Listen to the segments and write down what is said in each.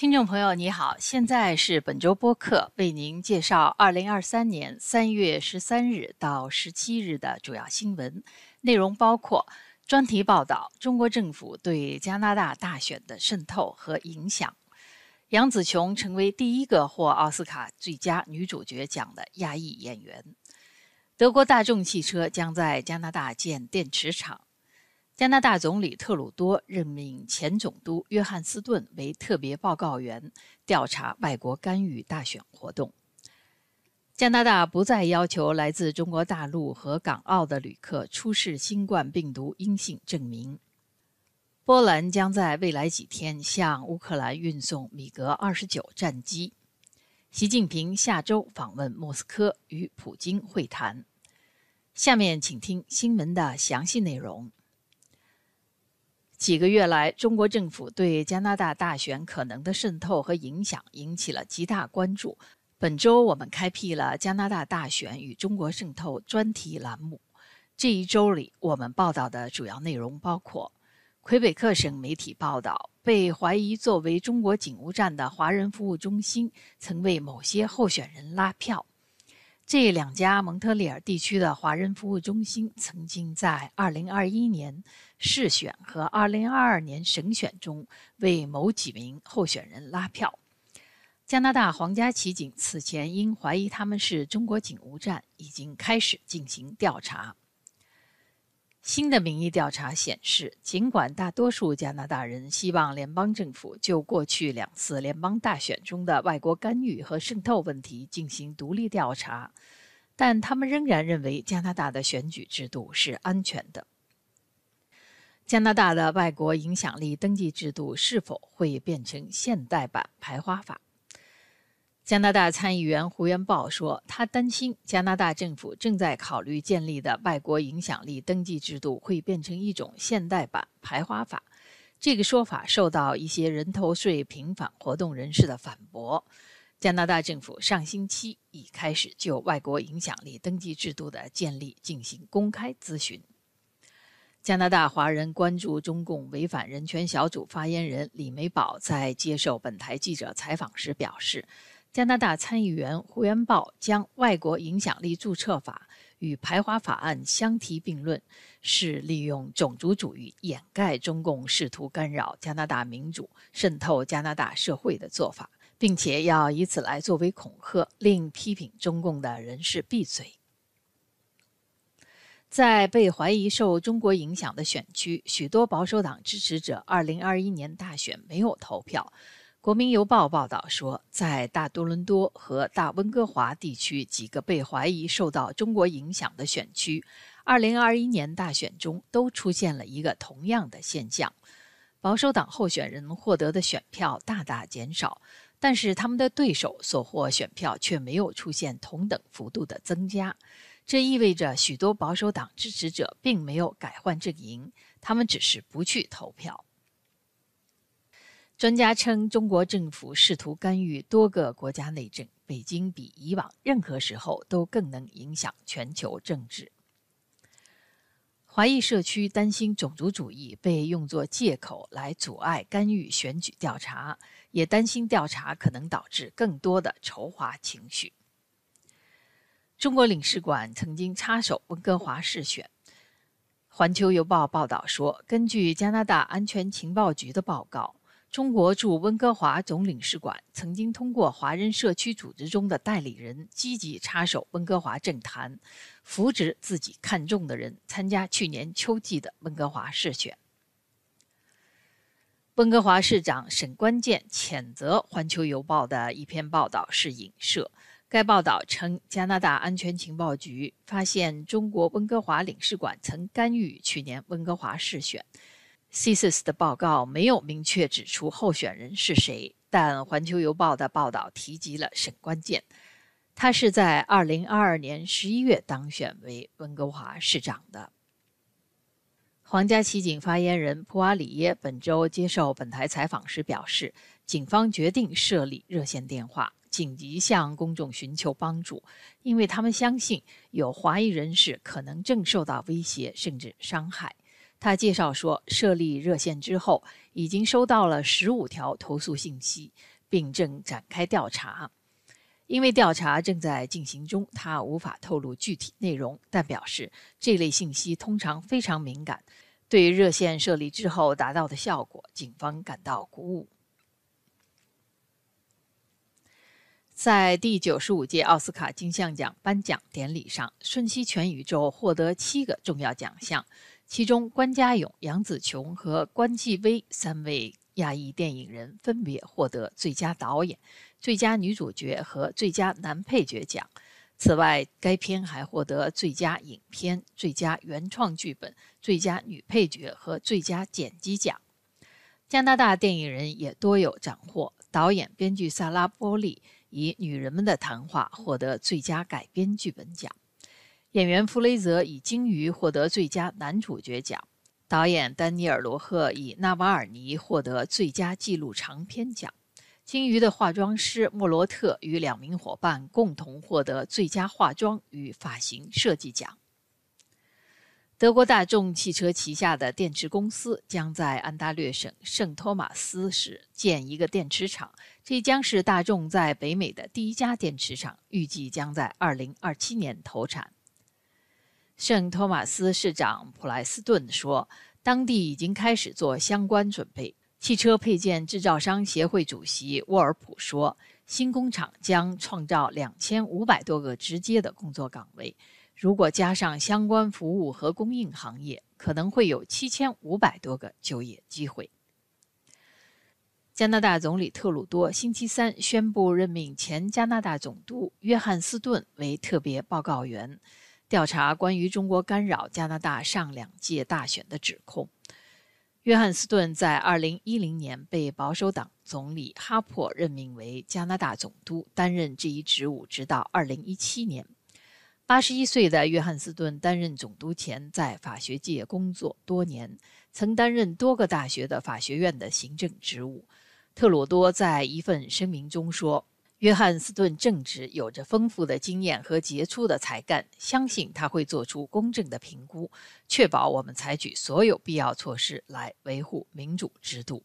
听众朋友，你好，现在是本周播客为您介绍二零二三年三月十三日到十七日的主要新闻内容，包括专题报道：中国政府对加拿大大选的渗透和影响；杨紫琼成为第一个获奥斯卡最佳女主角奖的亚裔演员；德国大众汽车将在加拿大建电池厂。加拿大总理特鲁多任命前总督约翰斯顿为特别报告员，调查外国干预大选活动。加拿大不再要求来自中国大陆和港澳的旅客出示新冠病毒阴性证明。波兰将在未来几天向乌克兰运送米格二十九战机。习近平下周访问莫斯科，与普京会谈。下面请听新闻的详细内容。几个月来，中国政府对加拿大大选可能的渗透和影响引起了极大关注。本周，我们开辟了加拿大大选与中国渗透专题栏目。这一周里，我们报道的主要内容包括：魁北克省媒体报道，被怀疑作为中国警务站的华人服务中心曾为某些候选人拉票。这两家蒙特利尔地区的华人服务中心曾经在2021年市选和2022年省选中为某几名候选人拉票。加拿大皇家骑警此前因怀疑他们是中国警务站，已经开始进行调查。新的民意调查显示，尽管大多数加拿大人希望联邦政府就过去两次联邦大选中的外国干预和渗透问题进行独立调查，但他们仍然认为加拿大的选举制度是安全的。加拿大的外国影响力登记制度是否会变成现代版排华法？加拿大参议员胡元豹说：“他担心加拿大政府正在考虑建立的外国影响力登记制度会变成一种现代版排华法。”这个说法受到一些人头税平反活动人士的反驳。加拿大政府上星期已开始就外国影响力登记制度的建立进行公开咨询。加拿大华人关注中共违反人权小组发言人李美宝在接受本台记者采访时表示。加拿大参议员胡元豹将外国影响力注册法与排华法案相提并论，是利用种族主义掩盖中共试图干扰加拿大民主、渗透加拿大社会的做法，并且要以此来作为恐吓，令批评中共的人士闭嘴。在被怀疑受中国影响的选区，许多保守党支持者2021年大选没有投票。国民邮报报道说，在大多伦多和大温哥华地区几个被怀疑受到中国影响的选区，2021年大选中都出现了一个同样的现象：保守党候选人获得的选票大大减少，但是他们的对手所获选票却没有出现同等幅度的增加。这意味着许多保守党支持者并没有改换阵营，他们只是不去投票。专家称，中国政府试图干预多个国家内政，北京比以往任何时候都更能影响全球政治。华裔社区担心种族主义被用作借口来阻碍干预选举调查，也担心调查可能导致更多的仇华情绪。中国领事馆曾经插手温哥华市选。环球邮报报道说，根据加拿大安全情报局的报告。中国驻温哥华总领事馆曾经通过华人社区组织中的代理人，积极插手温哥华政坛，扶植自己看中的人参加去年秋季的温哥华市选。温哥华市长沈关健谴责《环球邮报》的一篇报道是影射。该报道称，加拿大安全情报局发现中国温哥华领事馆曾干预去年温哥华市选。CSIS 的报告没有明确指出候选人是谁，但《环球邮报》的报道提及了沈关键，他是在2022年11月当选为温哥华市长的。皇家骑警发言人普瓦里耶本周接受本台采访时表示，警方决定设立热线电话，紧急向公众寻求帮助，因为他们相信有华裔人士可能正受到威胁甚至伤害。他介绍说，设立热线之后，已经收到了十五条投诉信息，并正展开调查。因为调查正在进行中，他无法透露具体内容，但表示这类信息通常非常敏感。对热线设立之后达到的效果，警方感到鼓舞。在第九十五届奥斯卡金像奖颁奖典礼上，瞬息全宇宙获得七个重要奖项，其中关家勇、杨紫琼和关继威三位亚裔电影人分别获得最佳导演、最佳女主角和最佳男配角奖。此外，该片还获得最佳影片、最佳原创剧本、最佳女配角和最佳剪辑奖。加拿大电影人也多有斩获，导演、编剧萨拉·波利。以《女人们的谈话》获得最佳改编剧本奖，演员弗雷泽以《鲸鱼》获得最佳男主角奖，导演丹尼尔·罗赫以《纳瓦尔尼》获得最佳纪录长片奖，《鲸鱼》的化妆师莫罗特与两名伙伴共同获得最佳化妆与发型设计奖。德国大众汽车旗下的电池公司将在安大略省圣托马斯市建一个电池厂，这将是大众在北美的第一家电池厂，预计将在2027年投产。圣托马斯市长普莱斯顿说，当地已经开始做相关准备。汽车配件制造商协会主席沃尔普说，新工厂将创造2500多个直接的工作岗位。如果加上相关服务和供应行业，可能会有七千五百多个就业机会。加拿大总理特鲁多星期三宣布任命前加拿大总督约翰斯顿为特别报告员，调查关于中国干扰加拿大上两届大选的指控。约翰斯顿在二零一零年被保守党总理哈珀任命为加拿大总督，担任这一职务直到二零一七年。八十一岁的约翰斯顿担任总督前，在法学界工作多年，曾担任多个大学的法学院的行政职务。特鲁多在一份声明中说：“约翰斯顿正直，有着丰富的经验和杰出的才干，相信他会做出公正的评估，确保我们采取所有必要措施来维护民主制度。”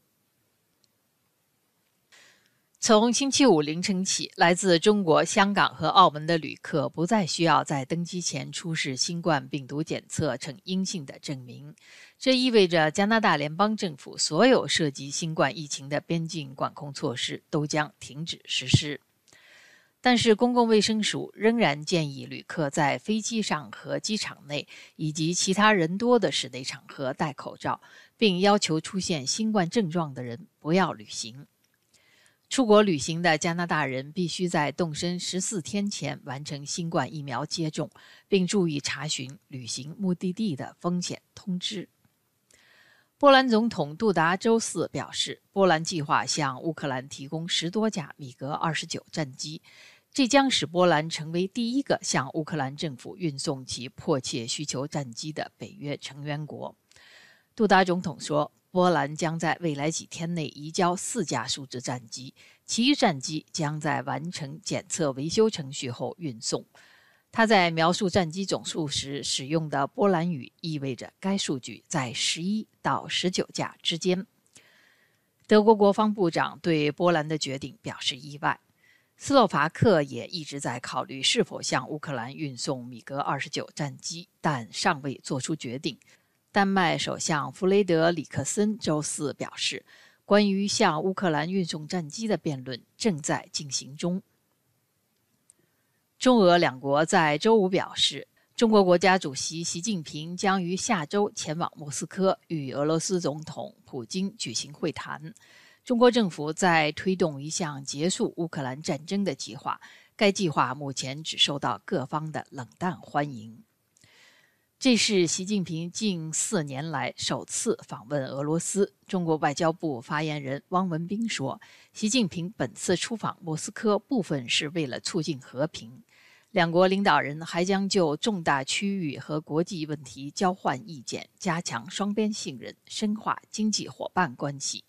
从星期五凌晨起，来自中国香港和澳门的旅客不再需要在登机前出示新冠病毒检测呈阴性的证明。这意味着加拿大联邦政府所有涉及新冠疫情的边境管控措施都将停止实施。但是，公共卫生署仍然建议旅客在飞机上和机场内以及其他人多的室内场合戴口罩，并要求出现新冠症状的人不要旅行。出国旅行的加拿大人必须在动身十四天前完成新冠疫苗接种，并注意查询旅行目的地的风险通知。波兰总统杜达周四表示，波兰计划向乌克兰提供十多架米格二十九战机，这将使波兰成为第一个向乌克兰政府运送其迫切需求战机的北约成员国。杜达总统说。波兰将在未来几天内移交四架数字战机，其余战机将在完成检测维修程序后运送。他在描述战机总数时使用的波兰语意味着该数据在十一到十九架之间。德国国防部长对波兰的决定表示意外。斯洛伐克也一直在考虑是否向乌克兰运送米格二十九战机，但尚未做出决定。丹麦首相弗雷德里克森周四表示，关于向乌克兰运送战机的辩论正在进行中。中俄两国在周五表示，中国国家主席习近平将于下周前往莫斯科与俄罗斯总统普京举行会谈。中国政府在推动一项结束乌克兰战争的计划，该计划目前只受到各方的冷淡欢迎。这是习近平近四年来首次访问俄罗斯。中国外交部发言人汪文斌说：“习近平本次出访莫斯科，部分是为了促进和平。两国领导人还将就重大区域和国际问题交换意见，加强双边信任，深化经济伙伴关系。”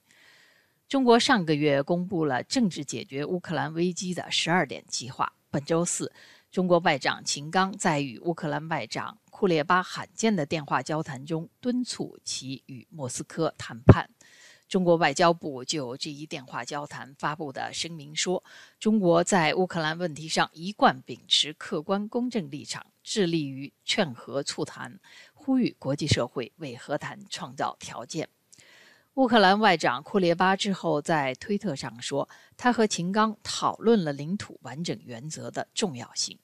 中国上个月公布了政治解决乌克兰危机的十二点计划。本周四。中国外长秦刚在与乌克兰外长库列巴罕见的电话交谈中，敦促其与莫斯科谈判。中国外交部就这一电话交谈发布的声明说：“中国在乌克兰问题上一贯秉持客观公正立场，致力于劝和促谈，呼吁国际社会为和谈创造条件。”乌克兰外长库列巴之后在推特上说：“他和秦刚讨论了领土完整原则的重要性。”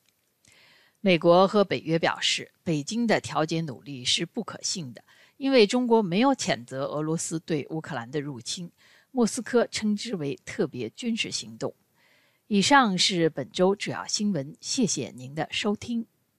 美国和北约表示，北京的调解努力是不可信的。因为中国没有谴责俄罗斯对乌克兰的入侵，莫斯科称之为特别军事行动。以上是本周主要新闻，谢谢您的收听。